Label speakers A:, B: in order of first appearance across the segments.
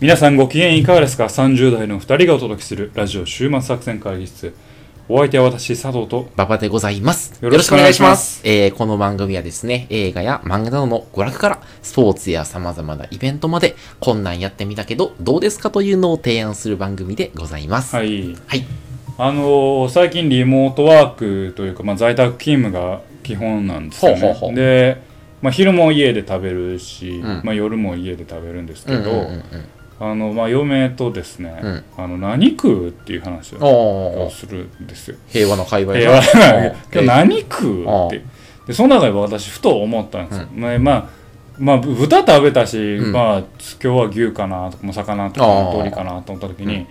A: 皆さんご機嫌いかがですか ?30 代の2人がお届けするラジオ週末作戦会議室。お相手は私、佐藤と。
B: 馬場でございます。
A: よろしくお願いします
B: えーこの番組はですね、映画や漫画などの娯楽から、スポーツや様々なイベントまで、こんなんやってみたけど、どうですかというのを提案する番組でございます。。
A: は。
B: はい。
A: あのー最近リモートワークというか、まあ、在宅勤務が基本なんですよね。
B: ほうほうほう
A: で、まあ、昼も家で食べるし、
B: うん
A: まあ、夜も家で食べるんですけど、
B: うんうんうんうん。
A: あの、まあ、嫁とですね、
B: うん。
A: あの何食うっていう話をするんですよ。
B: 平和の会話
A: 平和何食うって。でその中で私ふと思ったんですよ、まあまあまあぶ豚食べたし、
B: ん。
A: まあ今日は牛かなとかも魚とか
B: ああ
A: 鶏かなと思った時に、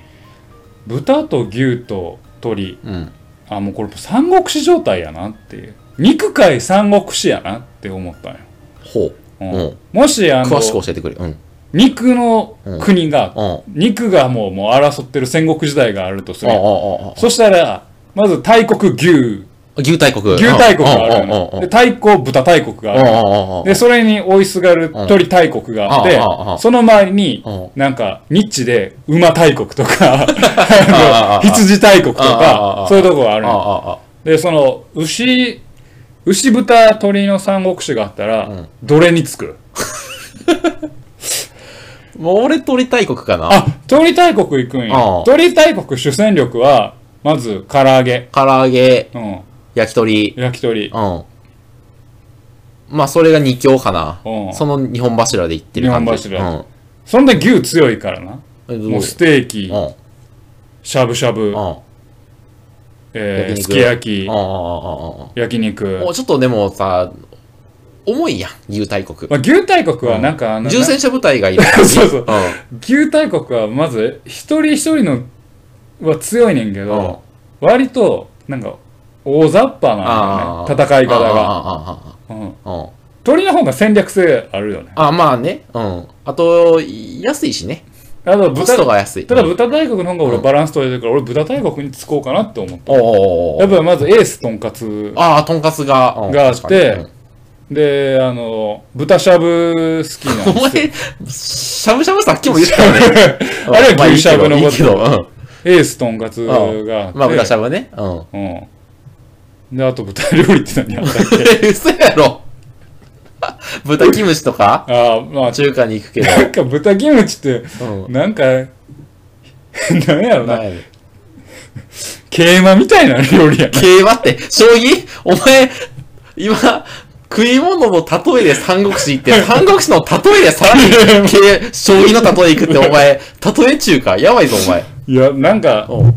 A: 豚と牛と鶏。
B: うん。
A: あもうこれ三国志状態やなっていう。肉界三国志やなって思ったんよ、
B: ほう。
A: うん。
B: うん。
A: もしあの
B: 詳しく教えてくれ。うん。
A: 肉の国が、
B: うん。
A: 肉がもうもう争ってる戦国時代があるとするそしたらまず大国牛。
B: あ。牛大国。
A: 牛大国があるの。
B: うん
A: で大国豚大国があるでそれに追いすがる鳥大国があってその周りに
B: うん。
A: なんかニッチで馬大国とか 羊大国とかそういうとこがあるの。でその牛牛豚鳥の三国志があったら
B: ん。
A: どれにつく？
B: もう俺鳥大国かな。
A: あ鳥大国行くん
B: あ
A: や
B: あ
A: 鳥大国主戦力はまず唐揚げ
B: 唐揚げ、
A: うん
B: 焼き鳥。
A: 焼き鳥
B: うん。まあ、それが二強かな。
A: うん
B: その二本柱でいってる感じ。
A: 二本柱そんで牛強いからな
B: うん。
A: もうステーキ
B: うん。うん。
A: しゃぶしゃぶ
B: うん。
A: えー
B: 焼肉
A: すき焼き
B: うんうんうんうん
A: 焼肉
B: もうちょっとでもさ、重いやん、牛大国。
A: まあ、牛大国はなんかあの、
B: 重戦車部隊がいる。
A: そうそう
B: うん。
A: 牛大国はまず一人一人のは強いねんけど、割となんか大雑把なね戦い方が、鳥の方が戦略性あるよね
B: ああまあね。うん。あと、安いしね。
A: あと豚
B: が安い。
A: ただ豚大国の方が俺バランス取れてるから、俺豚大国につこうかなって思ったやっぱりまずエースとんかつ
B: ああ、とんかつが。うん
A: があってであの豚しゃぶ好きなん
B: お
A: ですよ
B: 前、しゃぶしゃぶさっきも言ったよね。
A: あれは牛しゃぶのこと
B: いいけどうん
A: エースとんかつがあって、
B: まあ、豚しゃぶね。うん。
A: うん。で、あと豚料理って何やったっけ
B: 嘘やろ。豚キムチとか？
A: ああ、まあ、
B: 中華に行くけど。
A: なんか豚キムチって、
B: うん。
A: なんか、なんやろな、
B: 何やねん
A: 桂馬みたいな料理やな。
B: 競馬って、将棋？お前、今、食い物の例えで三国志行って、三国志の例えでさらに、競将棋の例え行くって、お前、例え中華？やばいぞ、お前。
A: いや、なんか、
B: うん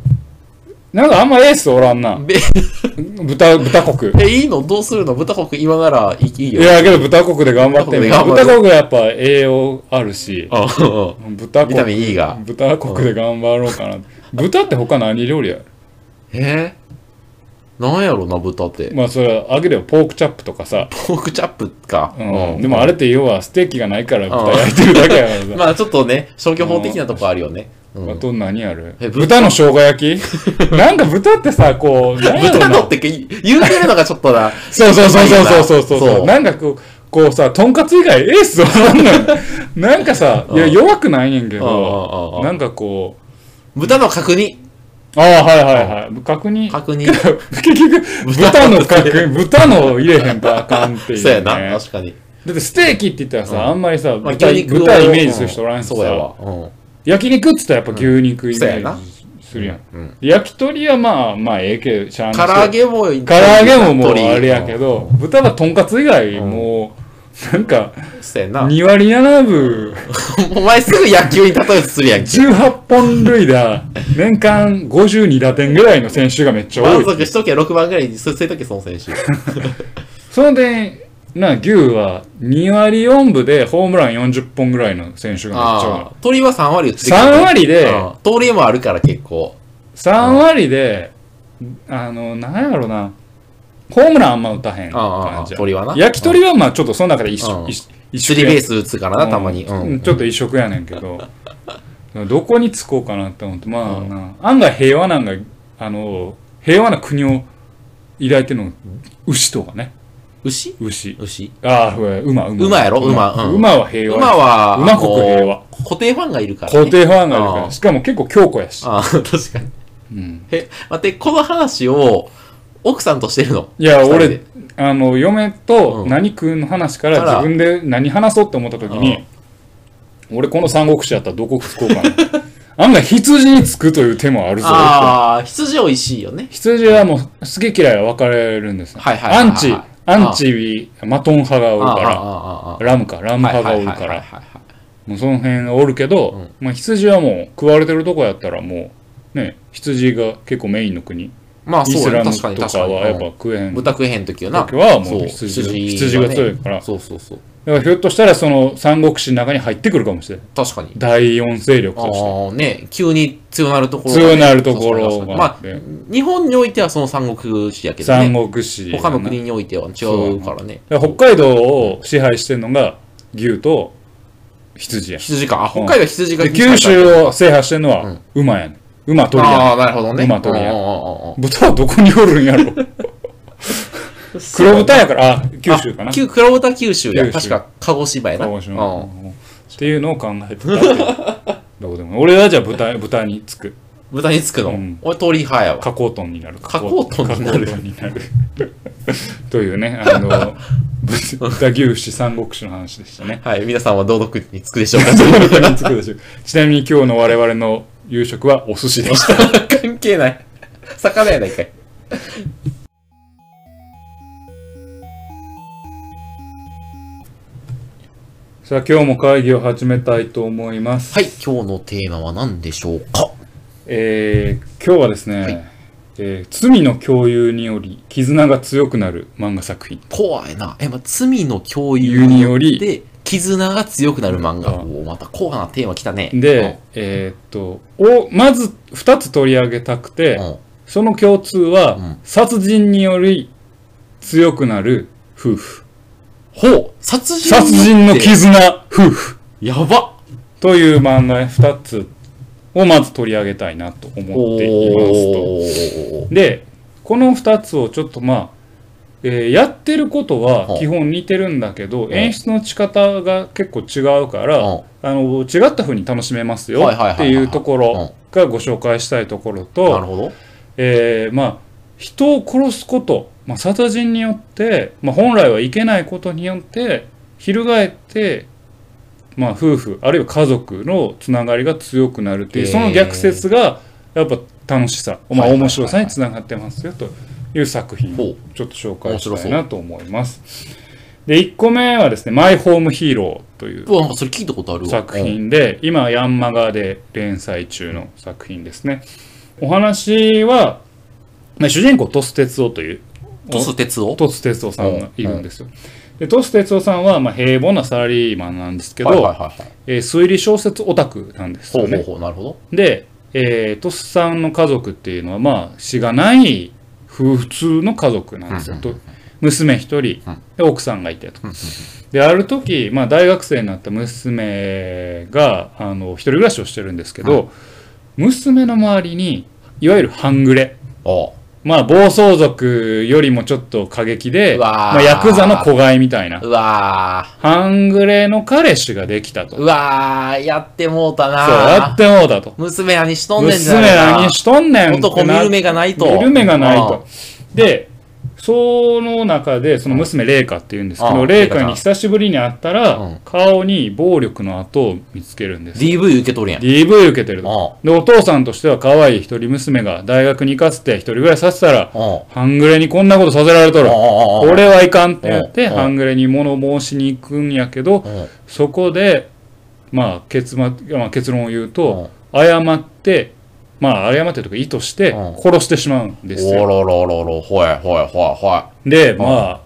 A: なんかあんまエースおらんな。
B: べ
A: 豚、豚国。
B: え、いいの？どうするの？豚国今ならいいよ。
A: いや、けど豚国で頑張ってる。
B: 豚国
A: はやっぱ栄養あるし、豚国。
B: ビタミン E が
A: 豚国で頑張ろうかな。豚って他何料理や？
B: え？なんやろな、豚って。
A: まあそれはあげればポークチャップとかさ。
B: ポークチャップか。
A: うん。でもあれって要はステーキがないから豚焼いてるだけやからさ。
B: まあちょっとね、消去法的なとこあるよね。うん
A: あと何ある？
B: え
A: 豚の生姜焼き？なんか豚ってさ、こう、なんやろな
B: 豚のって言うてるのがちょっとな。
A: そうそうそうそうそうそうそう
B: そう
A: なんかこう、こうさ、とんかつ以外エースおらんのよ。なんかさ、いや、
B: うん
A: 弱くないねんけどなんかこ
B: 豚の角煮。
A: う、ああ、はいはいはい。角煮。
B: 角煮。
A: 結局、豚の角、豚の入れへんとあかんっていう、ね。
B: そうやな、確かに。
A: だってステーキって言ったらさ、
B: うん
A: あんまりさ、
B: まあ
A: 豚豚イメージする人おらんしさ、
B: そうやわ。うん
A: 焼肉っつったらやっぱ牛肉イメージするやん。
B: うん
A: 焼き鳥はまあまあええけどしゃあない
B: 唐揚げも、
A: 唐揚げももう
B: 鳥
A: あれやけど、豚はとんかつ以外もうなんか
B: そうやな。
A: 2割7分
B: お前すぐ野球に例えするやんけ。
A: 18本塁打年間52打点ぐらいの選手がめっちゃ多
B: 満
A: い
B: 足しとけ6番ぐらいにそういうときその選手。
A: その点な牛は2割4分でホームラン40本ぐらいの選手がめっちゃ多い。
B: 鳥は3割打ってる
A: 3割で
B: うん盗塁もあるから結構。
A: 3割であのなんやろなホームランあんま打たへん感じや。
B: 鳥はな。
A: 焼き鳥はまあちょっとその中で一緒
B: スリーベース打つからな、たまに。
A: ちょっと一色やねんけど。どこにつこうかなって思ってまあな。案外平和なんがあの平和な国を抱いてるのが牛とかね。
B: 牛？
A: 牛。
B: 牛？
A: ああ馬馬。
B: 馬やろ？馬。うん。
A: 馬は平和
B: 馬は、
A: 馬国平和。
B: こ固定ファンがいるから、ね。
A: 固定ファンがいるか
B: あ
A: ら。しかも結構強固やし。
B: ああ、確かに。
A: うん。
B: え、待って、この話を、奥さんとしてるの？
A: いや、俺
B: で、
A: あの、嫁と
B: うん。
A: 何君の話か
B: からら
A: 自分で何話そうって思った時
B: うん。
A: に、俺この三国志やったらどこつこうかな。案外羊につくという手もあるぞ。
B: ああ、羊美味しいよね。
A: 羊はもう好き嫌いは分かれるんですアンチ、アンチ、マトン派がおるから、ラムか、ラム派がおるから、もうその辺がおるけど、まあ羊はもう食われてるとこやったらもう、ね、羊が結構メインの国。
B: まあそうや確かに確かに。
A: はやっぱ
B: うん
A: 食えへん。だ
B: 豚食えへん時はな。
A: 時はもう羊が
B: ね
A: 羊が強いから
B: そうそうそう。
A: からひょっとしたらその三国志の中に入ってくるかもしれない。
B: 確かに。
A: 第四勢力として。
B: ああ、ね、急に強なるところがね、
A: 強なるところ
B: 確かに確かにまあ日本においてはその三国志やけどね。
A: 三国志。
B: 他の国においては違うからね。
A: 北海道を支配してるのが牛と羊や。
B: 羊か。あ、北海道羊が
A: で九州を制覇してるのは馬やねん。馬取りや。
B: ああ、なるほどね。
A: 馬取りや。豚はどこにおるんやろ。黒豚やから、あ、九州かな。
B: 黒豚九州や。確か鹿児島やな。
A: 鹿児島。
B: うん。
A: っていうのを考えてた どうでも俺はじゃあ豚豚につく。
B: 豚につくの？
A: うん。
B: 俺鳥派やわ。
A: 加工トンになる。
B: 加工トンになる。
A: になる。というねあの豚牛脂三国志の話でしたね。
B: はい。皆さんはどの国につくでしょうか？
A: 豚につくでしょう。ちなみに今日の我々の夕食はお寿司でした
B: 関係ない。魚やないかい。
A: さあ今日も会議を始めたいと思います
B: はい。今日のテーマは何でしょうか？
A: えー今日はですね、
B: はい
A: えー罪の共有により絆が強くなる漫画作品
B: 怖いな。え、まあ、罪の共有により、で、絆が強くなる漫画。
A: う
B: おまた怖なテーマ来たね。
A: で、えーっとをまず2つ取り上げたくて、その共通は、
B: うん。
A: 殺人により強くなる夫婦。
B: ほう殺人
A: 殺人の
B: 傷
A: 絆夫婦。
B: やば。
A: という漫画2つをまず取り上げたいなと思っています
B: お
A: と。でこの2つをちょっとまあ、えーやってることは
B: うん
A: 基本似てるんだけど、
B: ん
A: 演出の仕方が結構違うから、
B: うん
A: あの違った風に楽しめますよっていうところがご紹介したいところと、
B: なるほど。
A: えーまあ人を殺すこと、まあ、殺人によって、まあ、本来はいけないことによって翻って、まあ、夫婦あるいは家族のつながりが強くなるっていうその逆説がやっぱ楽しさ、まあ、面白さにつながってますよという作品
B: ほ
A: をちょっと紹介したいなと思います。で1個目はですね「マイ・ホーム・ヒーロー」という
B: うわ、なんかそれ聞いたことあるわ。
A: 作品で今ヤンマガで連載中の作品ですねお話は、まあ、主人公トス哲夫という
B: うん。トス鉄を
A: トス哲夫さんがいるんですよでトス哲夫さんはまあ平凡なサラリーマンなんですけど、推理小説オタクなんですよね
B: ほうほうほう、なるほど。
A: で、えートスさんの家族っていうのはまあ死がない普通の家族なんですよ、
B: うん。
A: と娘一人。
B: うん。
A: で奥さんがいてと。である時、まあ、大学生になった娘があの一人暮らしをしてるんですけど、娘の周りにいわゆる半グレまあ暴走族よりもちょっと過激で、まあ、ヤクザの子飼いみたいな。
B: うわ
A: 半グレの彼氏ができたと。
B: ー。うわー、やってもうた
A: そうや
B: な
A: ってもうたと。
B: 娘何しとんねんじゃ
A: 娘
B: ないか。
A: 何しとんねん
B: 男見る目がないと。
A: 見る目がないと。で、その中で、その娘、麗華っていうんですけど、
B: うん
A: 麗華に久しぶりに会ったら、
B: うん
A: 顔に暴力の跡を見つけるんです。
B: DV 受け取るやん。
A: DV 受けてると。
B: う
A: で、お父さんとしては可愛い一人娘が大学に行かせて一人暮らしさせたら、
B: ん。うん。
A: 半グレにこんなことさせられとる。こ
B: こ
A: れはいかんって言って、
B: うん
A: 半グレに物申しに行くんやけど、
B: うん。
A: そこで、まあ結末、まあ、結論を言うと、誤って、まあ誤ってというか意図して
B: うん
A: 殺してしまうんですよ。
B: おろろろろ、ほいほいほいほい。
A: で、まあ、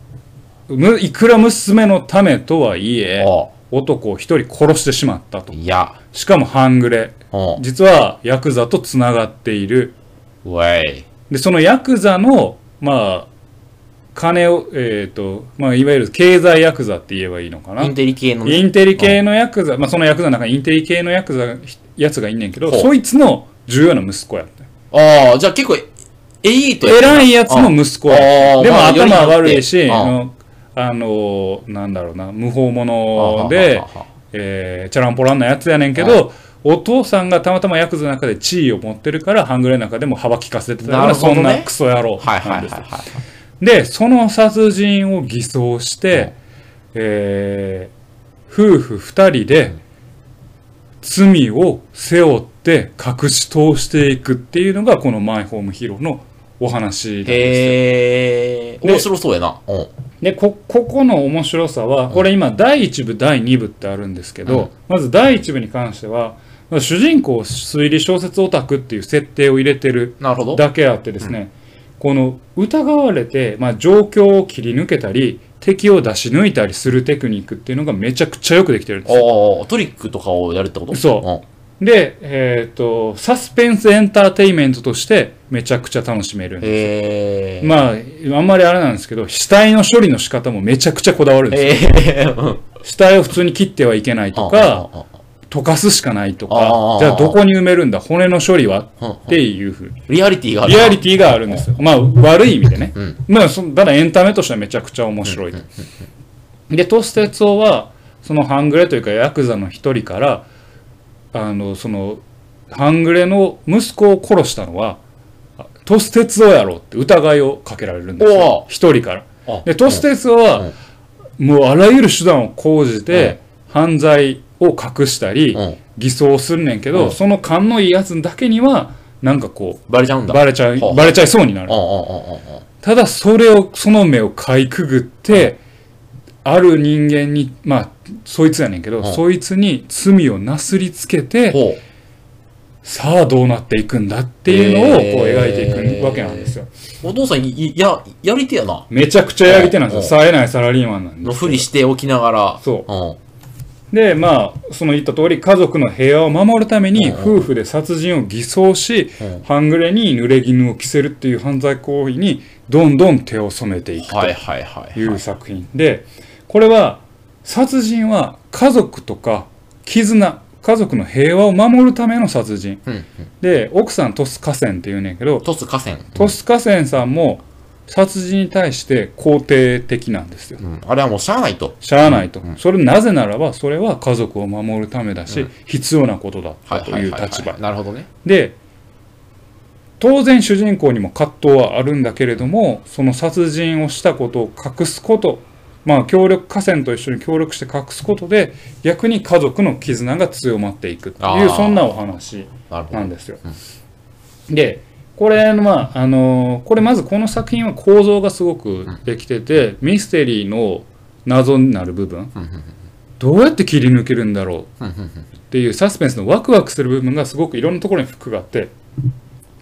A: むいくら娘のためとはいえ、
B: お
A: 男を一人殺してしまったと。
B: いや。
A: しかも半グレ。
B: うん。
A: 実はヤクザとつながっている。
B: ウェイ。
A: で、そのヤクザの、まあ、金を、えっ、と、まあ、いわゆる経済ヤクザって言えばいいのかな。
B: インテリ系のね
A: インテリ系のヤクザ、まあ、そのヤクザの中にインテリ系のヤクザ、やつがいんねんけど、そいつの重要な息子やった。
B: ああ、じゃあ結構、エリートや
A: 偉いやつの息子
B: あ
A: やでも頭悪いし、あの、なんだろうな、無法者で、えーチャランポランなやつやねんけど、お父さんがたまたまヤクザの中で地位を持ってるから、半グレの中でも幅利かせてたような、
B: なるほどね。
A: そんなクソ野郎
B: はい
A: で
B: いはい。
A: で、その殺人を偽装して、えー夫婦二人で罪を背負って隠し通していくっていうのがこのマイホームヒーローのお話なんですよ。
B: 面白そうやな。うん。
A: でこここの面白さはこれ今第1部第2部ってあるんですけど、
B: うん
A: まず第1部に関しては主人公推理小説オタクっていう設定を入れてる
B: なるほど。
A: だけあってですね、この疑われて、まあ、状況を切り抜けたり敵を出し抜いたりするテクニックっていうのがめちゃくちゃよくできてるんですよ。
B: トリックとかをやるってこと？
A: そうで、えっ、と、サスペンスエンターテインメントとしてめちゃくちゃ楽しめるん
B: うん。
A: です。まあ、あんまりあれなんですけど、死体の処理の仕方もめちゃくちゃこだわるんですよ。死体を普通に切ってはいけないとか、溶かすしかないとか、じゃあどこに埋めるんだ、骨の処理は？っていうふうに。
B: リアリティがある。
A: リアリティがあるんですよ。まあ、悪い意味でね。
B: うん
A: まあ、そただエンタメとしてはめちゃくちゃ面白い。で、トステツオは、その半グレというか、ヤクザの一人から、あの、その、半グレの息子を殺したのは、あトステツオやろって疑いをかけられるんです
B: お
A: よ。
B: う
A: 一人から。
B: あ
A: で、トステツオは、もうあらゆる手段を講じて、犯罪を隠したり、
B: うん。
A: 偽装するねんけど、
B: うん
A: その勘のいいやつだけには、なんかこう、
B: バレちゃうんだ。
A: バレちゃい、
B: はあ
A: バレちゃいそうになる。ただそれをその目をかいくぐって、ある人間にまあそいつやねんけど、
B: うん
A: そいつに罪をなすりつけて。さあどうなっていくんだっていうのをこう描いていくわけなんですよ
B: お父さん、いや、やり手やな。
A: めちゃくちゃやり手なんですよ
B: うん
A: 冴えないサラリーマンなんで
B: のふりしておきながら。
A: そう
B: うん。
A: でまあその言った通り家族の平和を守るために
B: うん
A: 夫婦で殺人を偽装し
B: うん
A: 半グレに濡れ衣を着せるっていう犯罪行為にどんどん手を染めていくと
B: はい
A: う作品。でこれは殺人は家族とか絆家族の平和を守るための殺人。
B: うんうん。
A: で奥さんトスカセンっていうねんけど
B: トス河川。
A: トスカセンさんも殺人に対して肯定的なんですよ
B: うん。あれはもうしゃあないと。
A: しゃあないと
B: うん
A: それなぜならばそれは家族を守るためだし、
B: うん
A: 必要なことだったと
B: はい
A: う立場
B: はい。なるほどね。
A: で当然主人公にも葛藤はあるんだけれどもその殺人をしたことを隠すことまあ協力河川と一緒に協力して隠すことで逆に家族の絆が強まっていくって
B: あー
A: いうそんなお話。
B: な
A: んですよ。でこれのまああのこれまずこの作品は構造がすごくできててミステリーの謎になる部分。
B: うんうんうん
A: どうやって切り抜けるんだろう。
B: うんうんうん
A: っていうサスペンスのワクワクする部分がすごくいろんなところにフックがあって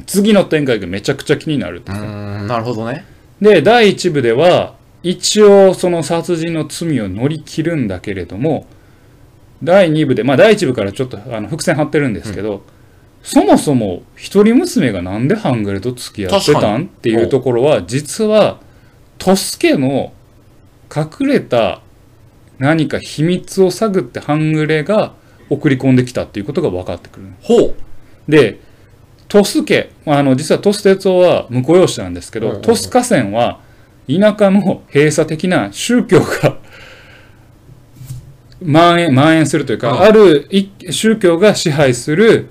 A: 次の展開がめちゃくちゃ気になるんで
B: なるほどね。
A: で第1部では一応その殺人の罪を乗り切るんだけれども第2部でまあ第1部からちょっとあの伏線張ってるんですけど、そもそも一人娘がなんでハングレと付き合ってたんっていうところは実はトスケの隠れた何か秘密を探ってハングレが送り込んできたっていうことが分かってくる
B: ほう。
A: でトス家あの実はトス哲夫は婿養子なんですけど、
B: うんうんうん。
A: トス河川は田舎の閉鎖的な宗教が蔓延蔓延するというか、
B: うん。
A: ある一宗教が支配する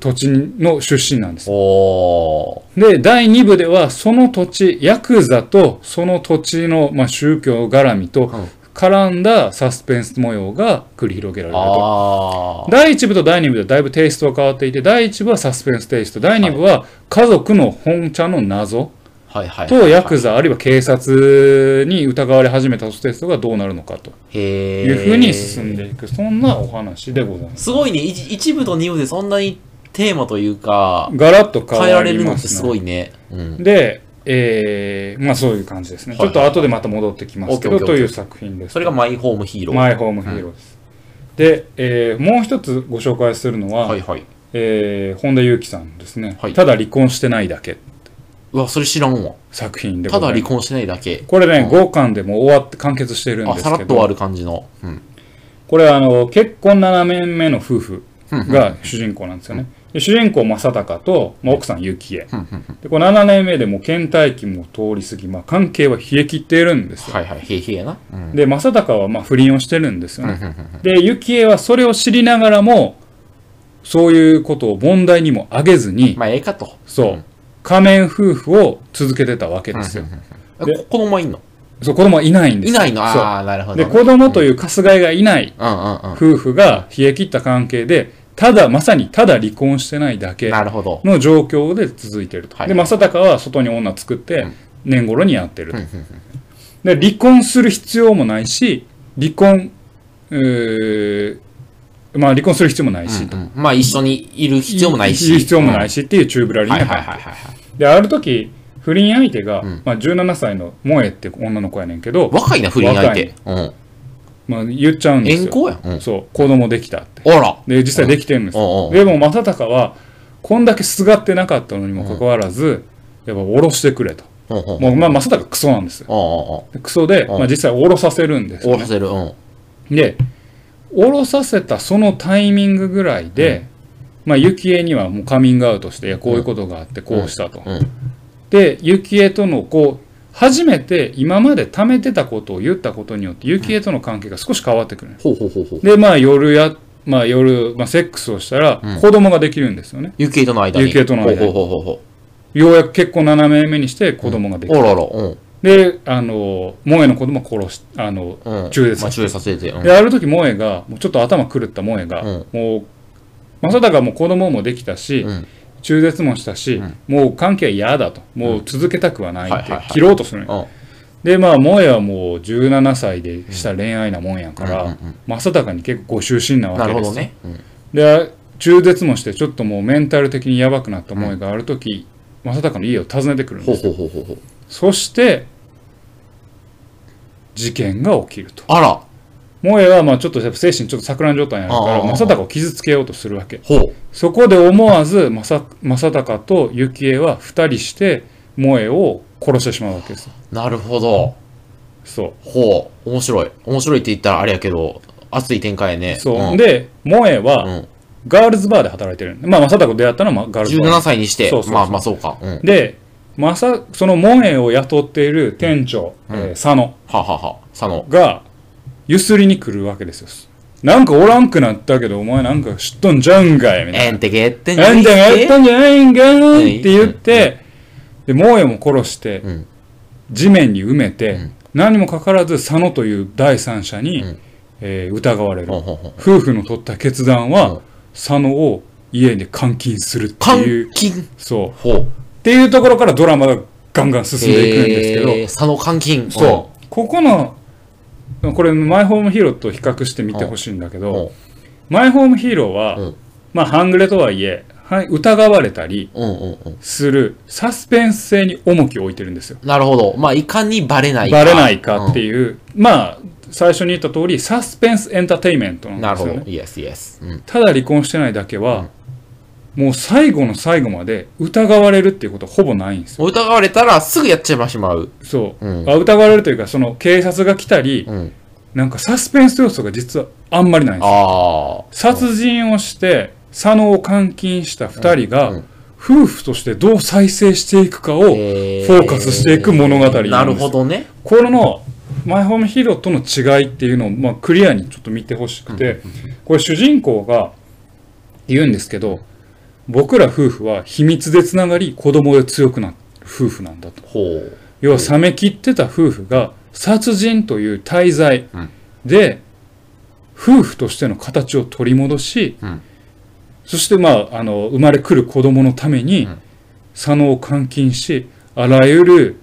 A: 土地の出身なんです。
B: お
A: で第2部ではその土地ヤクザとその土地の、まあ、宗教絡みと
B: うん
A: 絡んだサスペンス模様が繰り広げられると。第1部と第2部ではだいぶテイストは変わっていて第1部はサスペンステイスト第2部は家族の本茶の謎
B: はいはい。
A: とヤクザあるいは警察に疑われ始めたテイストがどうなるのかと。いうふうに進んでいくそんなお話でございます。
B: すごいね。一一部と二部でそんなにテーマというか、
A: ガラッと変
B: 変えられるのって
A: ます
B: ごいね。うん。
A: で、えーまあそういう感じですね。ち
B: はい
A: ょっと後でまた戻ってきますけどという作品です。
B: それがマイホームヒーロー。
A: マイホームヒーローです。で、えーもう一つご紹介するのは、
B: はいはい。
A: えー本田裕樹さんですね、
B: はい
A: ただ離婚してないだけ
B: うわ、それ知らんわ。
A: 作品で
B: ただ離婚してないだけ。
A: これね、
B: うん
A: 5巻でもう終わって完結しているん
B: あ、
A: ですけど
B: さらっと終わる感じの。うん。
A: これはあの結婚7年目の夫婦
B: うん
A: が主人公なんですよね、で主人公正隆と、まあ、奥さん幸恵でこれ7年目でもう倦怠期も通り過ぎ、まあ、関係は冷え切っているんですよ、
B: はいはい、へいへいやな。うん。
A: で正隆はまあ不倫をしてるんですよね、で幸恵はそれを知りながらもそういうことを問題にも挙げずに、
B: まあ、ええかと。
A: そう、
B: うん
A: 仮面夫婦を続けてたわけですよ、
B: 子供はいんの？
A: そう子供はいないんですよ。
B: いないの？ああ、なるほど
A: で子供というかすがいがいない。夫婦が冷え切った関係でただまさにただ離婚してないだけ
B: なるほど。
A: の状況で続いていると、
B: はい。
A: で正隆は外に女作って
B: うん。
A: 年頃にやってると、で離婚する必要もないし離婚うーまあ離婚する必要もないし、
B: うんうんまあ、一緒にいる必要もないし。
A: いる必要もないしっていう宙ぶらり
B: うん。
A: な
B: はいはい
A: 関係
B: はいはいはい。
A: である時不倫相手が、
B: うん
A: まあ、17歳の萌えって女の子やねんけど、
B: 若いな、不倫相手。うん。
A: まあ、言っちゃうんですよ
B: 遠行やん。うん。
A: そう子供できたって
B: あら。
A: で実際できてるんですよでも正隆はこんだけすがってなかったのにもかかわらず、やっぱ下ろしてくれと。もうまあ正隆クソなんですよクソで、
B: うん
A: まあ、実際下ろさせるんですよ、ね、
B: おろせる。うん。
A: で下ろさせたそのタイミングぐらいで、まあ幸恵にはもうカミングアウトしていやこういうことがあってこうしたと、
B: うん。
A: で幸恵とのこう初めて今まで貯めてたことを言ったことによって幸恵との関係が少し変わってくる、
B: ほうほうほうほう。
A: でまあ夜やまあ夜、まあ、セックスをしたら
B: うん
A: 子供ができるんですよね、
B: ゆきえとの間に。
A: ゆきえとの間に
B: ほうほうほうほうほ
A: ようやく結婚7年目にして子供ができる、
B: う。おらら。うん。
A: であの萌えの子供を殺しあの
B: うん。
A: 中絶させ
B: まあ中絶させて。うん。
A: である時萌えがもうちょっと頭狂った萌えが、
B: うん
A: もう正隆も子供もできたし、
B: うん。
A: 中絶もしたし、
B: うん
A: もう関係は嫌だともう続けたくはないって
B: はいはいはい
A: 切ろうとするのよ、
B: うん。
A: でまあ萌えはもう17歳でした恋愛なもんやから、
B: うんうんうん
A: 正隆に結構ご執心なわ
B: な
A: けです
B: るほどね。うん。
A: で中絶もしてちょっともうメンタル的にやばくなった萌えがある時、正隆の家を訪ねてくるん
B: ほう
A: です
B: ほうほうほうほう。
A: そして事件が起きると
B: あら。
A: 萌えはまあちょっと精神ちょっと錯乱状態にあるから正隆を傷つけようとするわけ
B: ほう。
A: そこで思わず正正隆と幸恵は二人して萌えを殺してしまうわけですよ
B: なるほど。
A: そう
B: ほう。面白い。面白いって言ったらあれやけど、熱い展開やね。
A: そう、
B: ん、
A: で萌え
B: う
A: は
B: ん。
A: ガールズバーで働いてるまあ正隆と出会ったのはまあガールズバー
B: 17歳にして
A: そうそうそう、
B: まあまあそうか。うん。
A: でまさその萌えを雇っている店長、
B: うん。
A: えー佐野。
B: ははは。佐野。
A: がゆすりに来るわけですよ。なんかおらんくなったけどお前なんか知っとんじゃうんかいみたいな。
B: えんてけってんじゃ
A: あんたがやった
B: ん
A: んじゃないんか
B: はい
A: いって言って、で、萌えも殺して
B: うん、
A: 地面に埋めて、
B: うん。
A: 何もかからず佐野という第三者に、
B: うん。
A: えー疑われる。夫婦の取った決断は、
B: うん。
A: 佐野を家で監禁するって
B: 監
A: いう、
B: 禁？
A: そう。っていうところからドラマがガンガン進んでいくんですけど、
B: えー佐野監禁。
A: そう。ここの、これ、マイホームヒーローと比較してみてほしいんだけど、
B: うん。
A: マイホームヒーローは、
B: うん
A: まあ、半グレとはいえ、はい疑われたり
B: うんうんうん。
A: するサスペンス性に重きを置いてるんですよ。
B: なるほど。まあ、いかにバレないか。
A: バレないかって
B: い
A: いう、まあ、最初に言った通り、サスペンスエンターテインメント
B: うん。
A: なですよね。
B: なんるほど。イエスイエス。うん。
A: ただ離婚してないだけは、もう最後の最後まで疑われるっていうことはほぼないんですよ。
B: 疑われたらすぐやっちゃいましまう。
A: そう。
B: うん
A: あ疑われるというか、その警察が来たり、
B: うん。
A: なんかサスペンス要素が実はあんまりないんですよ。殺人をして、佐野を監禁した二人が、夫婦としてどう再生していくかを、
B: え
A: フォーカスしていく物語なんです
B: なるほどね。
A: これのマイホームヒーローとの違いっていうのを、まあ、クリアにちょっと見てほしくて、これ主人公が言うんですけど僕ら夫婦は秘密でつながり子供で強くなる夫婦なんだと。要は冷め切ってた夫婦が殺人という大罪
B: うん。
A: で夫婦としての形を取り戻し、
B: うん。
A: そしてまああの生まれくる子供のために、
B: うん。
A: 佐野を監禁しあらゆる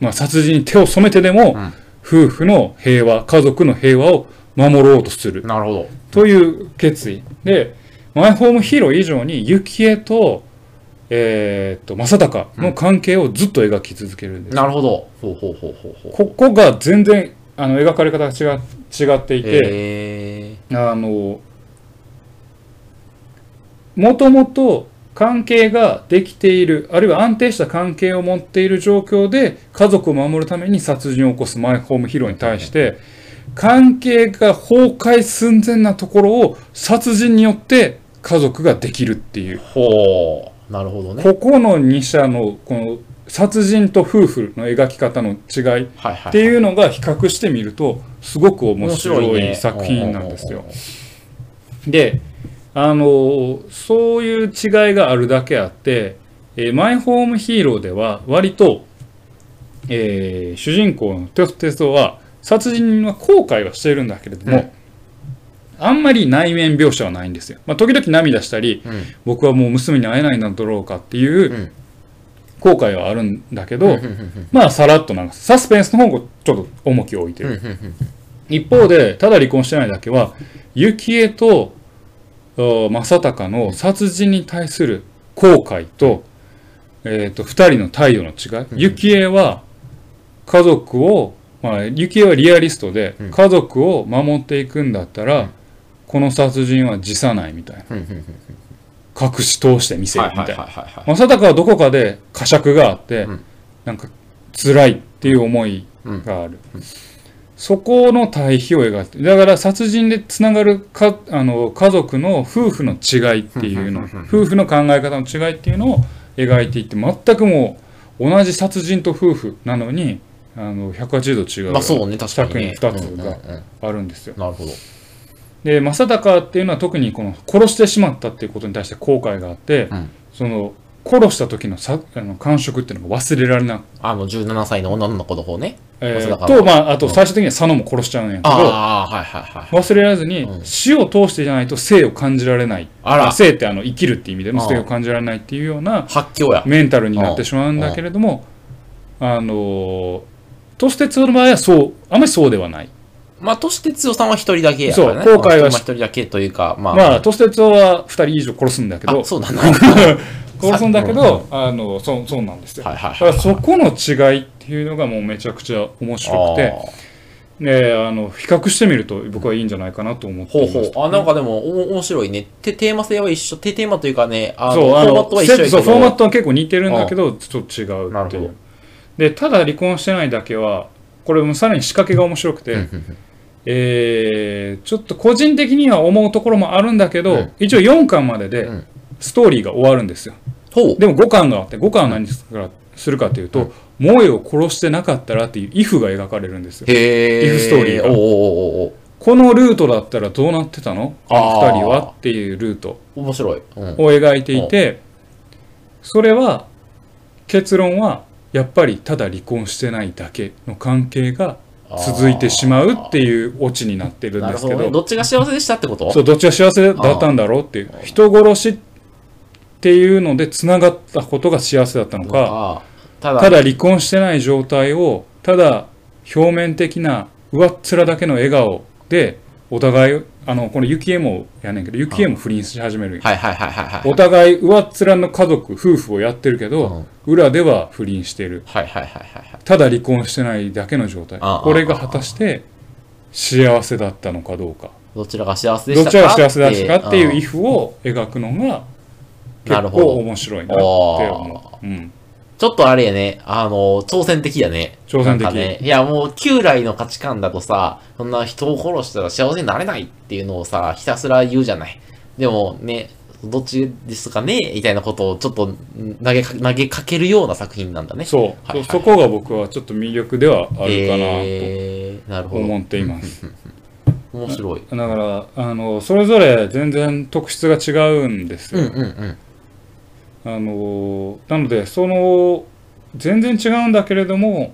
A: まあ、殺人に手を染めてでも、
B: うん。
A: 夫婦の平和家族の平和を守ろうとする。
B: なるほど。
A: という決意。でマイホームヒーロー以上に幸恵と,、えー、と正隆の関係をずっと描き続けるんです、
B: なるほど。ほうほうほうほうほう。
A: ここが全然あの描かれ方が違違っていて。あのもともと関係ができているあるいは安定した関係を持っている状況で家族を守るために殺人を起こすマイホームヒーローに対して関係が崩壊寸前なところを殺人によって家族ができるっていう
B: ほう。なるほどね。
A: ここの2者のこの殺人と夫婦の描き方の違い。っていうのが比較してみるとすごく面
B: 面白い
A: 作品なんですよ。。であのそういう違いがあるだけあって、えーマイホームヒーローでは割と、えー主人公のテオテストは殺人は後悔はしているんだけれども、
B: うん。
A: あんまり内面描写はないんですよ。まあ、時々涙したり
B: うん。
A: 僕はもう娘に会えないのだろうかっていう
B: うん。
A: 後悔はあるんだけど、
B: うん
A: まあさらっと流すサスペンスの方がちょっと重きを置いてる。
B: うん
A: 一方でただ離婚してないだけは幸恵とお正隆の殺人に対する後悔と,、えー、と2人の態度の違い、幸恵は家族を、まあ、幸恵はリアリストで、
B: うん。
A: 家族を守っていくんだったら、
B: うん。
A: この殺人は辞さないみたいな。隠し通してみせるみたいな。正隆はどこかで呵責があって、
B: うん。
A: なんか辛いっていう思いがある、そこの対比を描いてだから殺人でつながるかあの家族の夫婦の違いっていうの夫婦の考え方の違いっていうのを描いていって全くもう同じ殺人と夫婦なのにあの180度違う
B: まあそうね、確かにね。
A: 作品二つが
B: うんうんうん
A: あるんですよ。
B: なるほど。
A: で正隆っていうのは特にこの殺してしまったっていうことに対して後悔があって、
B: うん
A: その殺した時のさあの感触っていうのが忘れられなく
B: あの、17歳の女の子の方ね。
A: えーと、まあ、あと最終的には佐野も殺しちゃうんやけど、
B: ああ、はいはいはい。
A: 忘れられずに
B: うん
A: 死を通してじゃないと生を感じられない。
B: あら
A: 生ってあの生きるっていう意味での生を感じられないっていうような
B: 発狂や。
A: メンタルになってしまうんだけれども、あのー、都市鉄の場合はそう、あまりそうではない。
B: まあ、都市哲夫さんは一人だけやからね。
A: そう後悔は
B: 一人だけというか、まあ。
A: まあ、都市鉄は2人以上殺すんだけど
B: あ、、そうだ。
A: 殺すんだけど、あの、そう、そうなんですよ。
B: はいはい
A: だからそこの違いっていうのがもうめちゃくちゃ面白くて、で、あの、比較してみると僕はいいんじゃないかなと思って
B: ほう。ほう。あ、なんかでも、お面白いね。て、テーマ性は一緒。テテーマというかね、あの、
A: そう、あの
B: フォーマットは一緒。
A: そう、フォーマットは結構似てるんだけど、ちょっと違うっていう。で、ただ離婚してないだけは、これもさらに仕掛けが面白くて、
B: うんうんうん。
A: えーちょっと個人的には思うところもあるんだけど、
B: うん。
A: 一応4巻までで
B: うん。
A: ストーリーが終わるんですよ。
B: ほう。
A: でも5巻があって、5巻は何するかするかというと、萌えを殺してなかったらっていうイフが描かれるんですよ。イフストーリーが。このルートだったらどうなってたの？この
B: あー。
A: 2人はっていうルート。
B: 面白い。うん。
A: を描いていて、それは、結論は、やっぱりただ離婚してないだけの関係が続いてしまうっていうオチになってるんですけど。
B: どね。どっちが幸せでしたってこと？
A: そうどっちが幸せだったんだろうっていう人殺しっていうのでつながったことが幸せだったのか。
B: ただ
A: 離婚してない状態をただ表面的な上っ面だけの笑顔でお互いあのこの幸恵もやねんけど幸恵も不倫し始める。
B: はいはいはいはいはい。
A: お互い上っ面の家族夫婦をやってるけど、裏では不倫してる。
B: はいはいはいはいはい。
A: ただ離婚してないだけの状態。
B: ああ
A: これが果たして幸せだったのかどうか。
B: どちらが幸せでしたか？
A: どっちが幸せだったかっていう
B: ん。
A: イフを描くのが結
B: なるほど。
A: 構面白いなって思う、うん、
B: ちょっとあれやね、あの、挑戦的やね。
A: 挑戦的
B: ね。いや、もう、旧来の価値観だとさ、そんな人を殺したら幸せになれないっていうのをさ、ひたすら言うじゃない。でもね、どっちですかね？みたいなことをちょっとん投げか投げかけるような作品なんだね。
A: そう、
B: はいはい
A: そそこが僕はちょっと魅力ではあるかな
B: えー、なるほど。
A: と思っています、
B: 面白い。
A: だからあのそれぞれ全然特質が違うんですよ、
B: うんうんうん。
A: あのなのでその全然違うんだけれども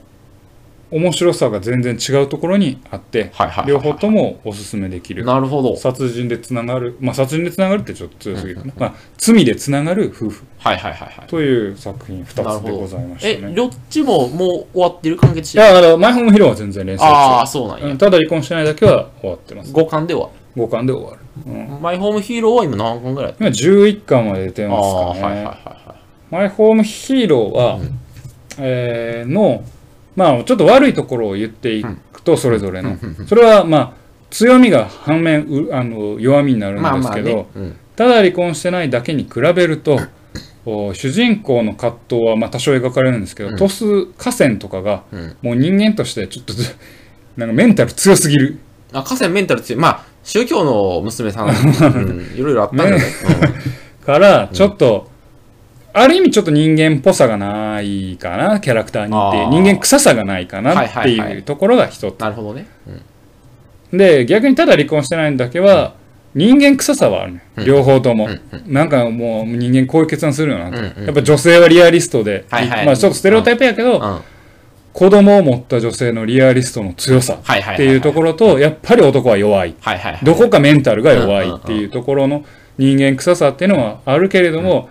A: 面白さが全然違うところにあって。両方ともおすすめできる。
B: なるほど。
A: 殺人でつながるまあ殺人でつながるってちょっと強すぎるかな、まあ、罪でつながる夫婦。
B: はいはいはいはい。
A: という作品
B: なる
A: 2つでございまし
B: え、
A: たね。
B: ど。っちももう終わってる？完結し
A: いやだからマイホームヒーローは全然連載
B: ああ、
A: 中
B: そうなんや。
A: うん。ただ離婚してないだけは終わってます。
B: 5巻では
A: ？5巻で終わる、うん、
B: マイホームヒーローは今何巻ぐらい
A: 今11巻まで出て
B: あ
A: ます
B: あ、
A: かね、
B: はいはいはいは
A: マイホームヒーローは、
B: うん。
A: えーのまあちょっと悪いところを言っていくとそれぞれの、それはまあ強みが反面うあの弱みになる
B: い。
A: ん
B: まあまあ
A: ですけど、
B: ね。うん。
A: ただ離婚してないだけに比べると お主人公の葛藤はまあ多少描かれるんですけど、
B: うん。
A: トス河川とかが
B: うん。
A: もう人間としてちょっとずなんかメンタル強すぎる。
B: あ、河川メンタル強い。まあ、宗教の娘さん、うん、いろいろあったんじゃない、
A: からちょっと、ある意味ちょっと人間っぽさがないかなキャラクターにって。人間臭さがないかなって
B: はい
A: うところが一つ、
B: なるほどね。うん。
A: で逆にただ離婚してないんだけは、人間臭さはあるね、
B: うん。
A: 両方とも、
B: うん。
A: なんかもう人間こういう決断するよなと、やっぱ女性はリアリストで、まあちょっとステレオタイプやけど、子供を持った女性のリアリストの強さ。っていうところと、やっぱり男は弱い。どこかメンタルが弱いっていうところの人間臭さっていうのはあるけれども、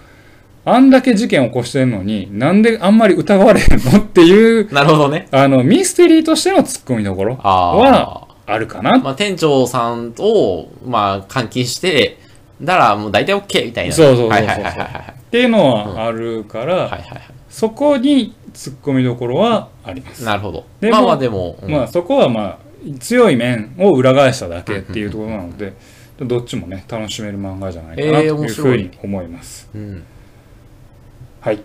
A: あんだけ事件を起こしてるのに、なんであんまり疑われるのっていう、
B: なるほどね。
A: あの、ミステリーとしてのツッコミどころ
B: あ
A: はあるかな。
B: まあ、店長さんを、まあ、監禁して、だからもう大体 OK みたいな。
A: そうそうそうそう。っていうのはあるから、そこにツッコミどころはあります
B: い。。なるほど。
A: でも
B: まあまあでも、うん
A: まあそこはまあ強い面を裏返しただけっていうところなので、どっちもね楽しめる漫画じゃないかなと
B: えー面
A: いうふ
B: 白い
A: うに思います。
B: うん。
A: はい。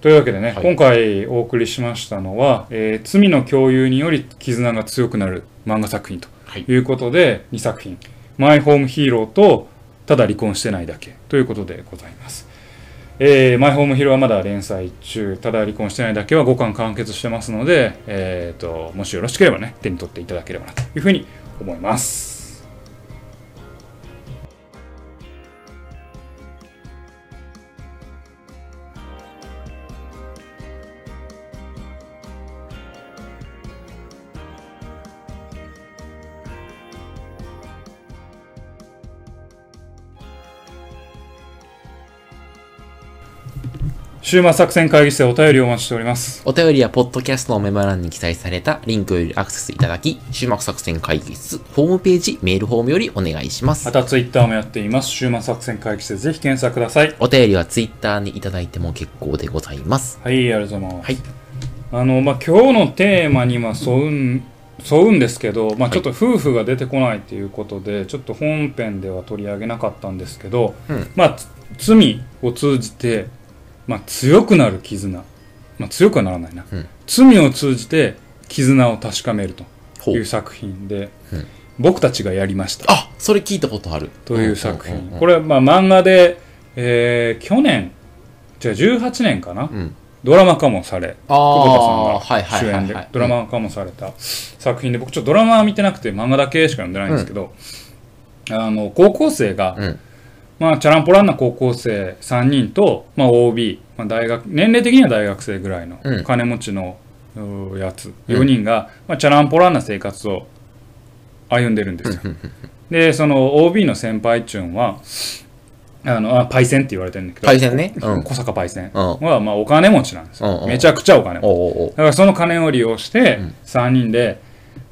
A: というわけでね、
B: はい
A: 今回お送りしましたのは、えー罪の共有により絆が強くなる漫画作品と
B: はい
A: いうことで、2作品、マイホームヒーローと、ただ離婚してないだけということでございます。えーマイホームヒロはまだ連載中、ただ離婚してないだけは5巻完結してますので、えーと、もしよろしければね、手に取っていただければなというふうに思います。週末作戦会議室でお便りをお待ちしております。
B: お便りは、ポッドキャストのメモ欄に記載されたリンクよりアクセスいただき、終幕作戦会議室、ホームページ、メールフォームよりお願いします
A: ま。たツイッターもやっています。週末作戦会議室でぜひ検索ください。
B: お便りはツイッターにいただいても結構でございます。
A: はい、ありがとうございます。
B: はい。
A: あの、まあ、今日のテーマには沿うん、沿うんですけど、まあ、ちょっと夫婦が出てこないということで、ちょっと本編では取り上げなかったんですけど、
B: うん
A: まあ、つ罪を通じて、まあ、強くなる絆。まあ、強くはならないな。
B: うん
A: 罪を通じて絆を確かめると
B: ほ。
A: いうう作品で、
B: うん
A: 僕たちがやりました。
B: あ、それ聞いたことある。
A: という作品。
B: うんうんうん
A: これはまあ漫画で、えー去年、じゃあ18年かな、
B: うん。
A: ドラマ化もされ、
B: あ
A: 久保田
B: あ、
A: さんが主演でドラマ化もされた作品で、僕ちょっとドラマは見てなくて漫画だけしか読んでないんですけど、あの高校生が、
B: うん。
A: まあ、チャランポランな高校生3人と、まあ、OB、まあ、大学年齢的には大学生ぐらいの
B: うん。
A: 金持ちのうやつ4人が、まあ、チャランポランな生活を歩んでるんですよ。でその OB の先輩っちゅうんはあのあパイセンって言われてるんだけど
B: パイセンね。うん。
A: 小坂パイセン
B: うん。
A: は、まあ、お金持ちなんですよ、
B: うんうん。
A: めちゃくちゃお金持ち。
B: おうおうおう。
A: だからその金を利用して
B: うん。
A: 3人で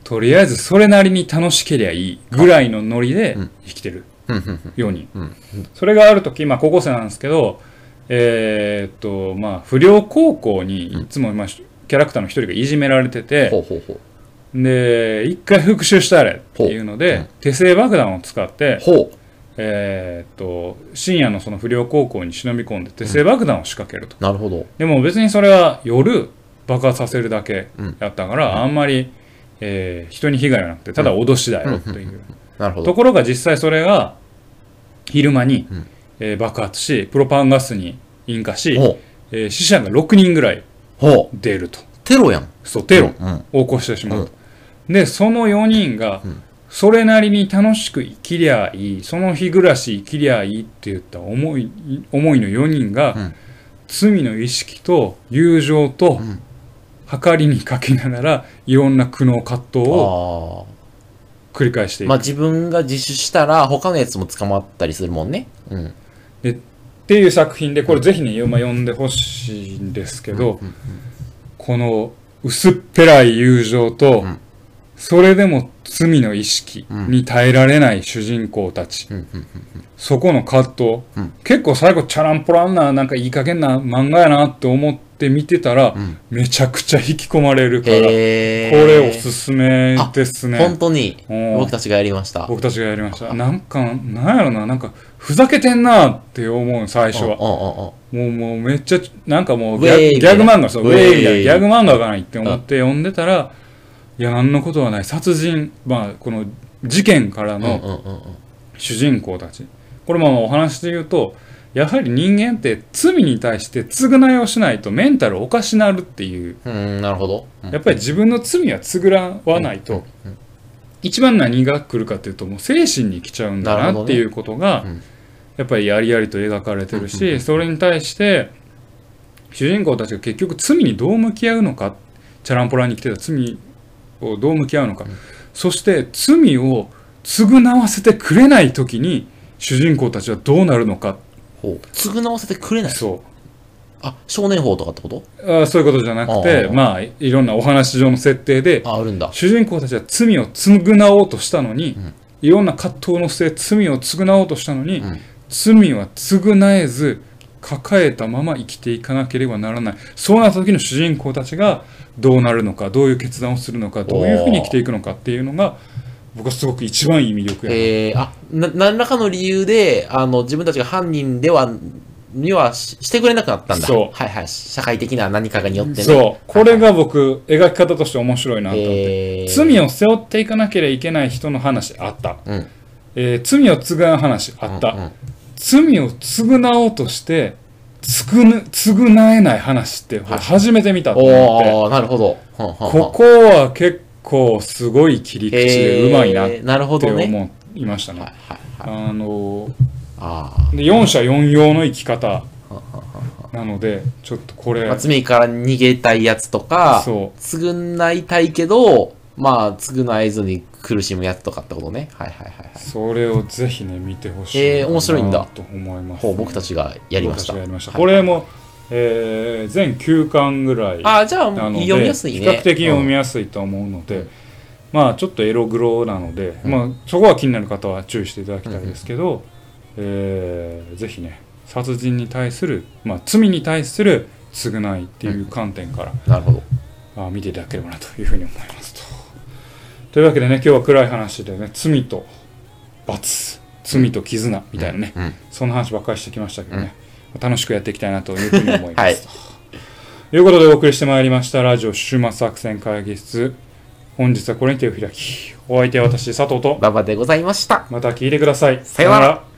A: とりあえずそれなりに楽しけりゃいいぐらいのノリで
B: うん。
A: 生きてる
B: うんうん
A: 4人
B: うん。
A: それがある時まあ高校生なんですけどえーっとまあ不良高校にいつもまあキャラクターの一人がいじめられてて。で一回復讐したれっていうので、手製爆弾を使って。えーっと深夜のその不良高校に忍び込んで手製爆弾を仕掛けると、
B: なるほど。
A: でも別にそれは夜爆発させるだけ
B: うん。
A: やったから、あんまり、えー人に被害はなくてただ脅しだよっていう、
B: なるほど。
A: ところが実際それが昼間に、
B: うん
A: えー爆発しプロパンガスに引火し、
B: ほう。
A: えー死者が6人ぐらい
B: ほう。
A: 出ると
B: テロやん。
A: そうテロ
B: うん。
A: を起こしてしまうと、でその4人が
B: ん
A: それなりに楽しく生きりゃいいその日暮らし生きりゃいいって言った思い思いの4人が、
B: うん
A: 罪の意識と友情と、
B: ん
A: 計りにかけながらいろんな苦悩葛藤を
B: あ
A: 繰り返していく、
B: あ。まあ自分が自首したら他のやつも捕まったりするもんね。うん。
A: っていう作品でこれぜひね、まあ読んでほしいんですけど、この薄っぺらい友情と、
B: うん。
A: それでも罪の意識に耐えられない主人公たち、
B: うんうん
A: そこの葛藤、
B: うん。
A: 結構最後チャランポランななんかいい加減な漫画やなって思って見てたら、
B: ん
A: めちゃくちゃ引き込まれるから、こ。れおすすめですね。
B: 本当に
A: うん
B: 僕たちがやりました。
A: 僕たちがやりました。なんか、なんやろな、なんか、ふざけてんなって思う、最初は。も
B: う
A: もうめっちゃ、なんかもうギャギャグ漫画、そう、ウ
B: ウェイ
A: ェイみたいな、ギャグ漫画がないって思って読んでたら、いや、何のことはない。殺人、まあ、この、事件からの。主人公たちこれもお話で言うとやはり人間って罪に対して償いをしないとメンタルおかしなるっていう。
B: うん、なるほど。うん。
A: やっぱり自分の罪は償わないと、
B: うん
A: 一番何が来るかっていうともう精神に来ちゃうんだ
B: な
A: っていうことが、
B: うん。
A: やっぱりやりやりと描かれてるし、
B: うんうんうん。
A: それに対して主人公たちが結局罪にどう向き合うのかチャランポランに来てた罪をどう向き合うのか、そして罪を償わせてくれない時に主人公たちはどうなるのか。
B: 償わせてくれない。
A: そ
B: あ、少年法とかってこと？
A: うあそういうことじゃなくてまあいろんなお話上の設定で
B: あ、あるんだ。
A: 主人公たちは罪を償おうとしたのに、
B: ん。
A: いろんな葛藤の末罪を償おうとしたのに、
B: うん。
A: 罪は償えず抱えたまま生きていかなければならない。そうなった時の主人公たちがどうなるのかどういう決断をするのかどういうふうに生きていくのかっていうのが僕はすごく一番いい魅力やな。
B: えー、あ、な、何らかの理由で、あの、自分たちが犯人では、にはししてくれなくなったんだ。
A: そう。
B: はいはい。社会的な何かがによってね。
A: そう。これが僕描き方として面白いなと思って、
B: えー、
A: 罪を背負っていかなければいけない人の話あった、
B: うん。
A: えー罪を償う話あった、
B: うんうん。
A: 罪を償おうとして償ぬ償えない話って俺初めて見たと思って、
B: おー、なるほど。
A: ここは結構すごい切り口でうまいなっ
B: えーなるほ
A: て。思いましたね。あの
B: あ
A: で4者4様の生き方なのでちょっとこれ
B: あ。まあ、罪から逃げたいやつとか、
A: そ
B: 償いたいけど、まあ、償えずに苦しむやつとかってことね。はいはいはいはい。
A: それをぜひね見てほしい
B: えー面白いんだ
A: と思います、
B: ほう、僕たちがやりました。
A: これも、えー全9巻ぐらい
B: ああ、じゃあ、読みやすいね。
A: 比較的読み
B: や
A: やすいと思うので、
B: うん
A: まあちょっとエログロなので、
B: うん
A: まあそこは気になる方は注意していただきたいですけど、えーぜひね殺人に対する、まあ、罪に対する償いっていう観点から、
B: なるほど。
A: あ見ていただければなというふうに思いますと。というわけでね今日は暗い話でね罪と罰罪と絆みたいなね、
B: うん。
A: そんな話ばっかりしてきましたけどね、楽しくやっていきたいなというふうに思います。
B: はい。
A: ということでお送りしてまいりましたラジオ終末作戦会議室。本日はこれに手を開き。お相手は私佐藤と。
B: 馬場でございました。
A: また聞いてください。
B: さようなら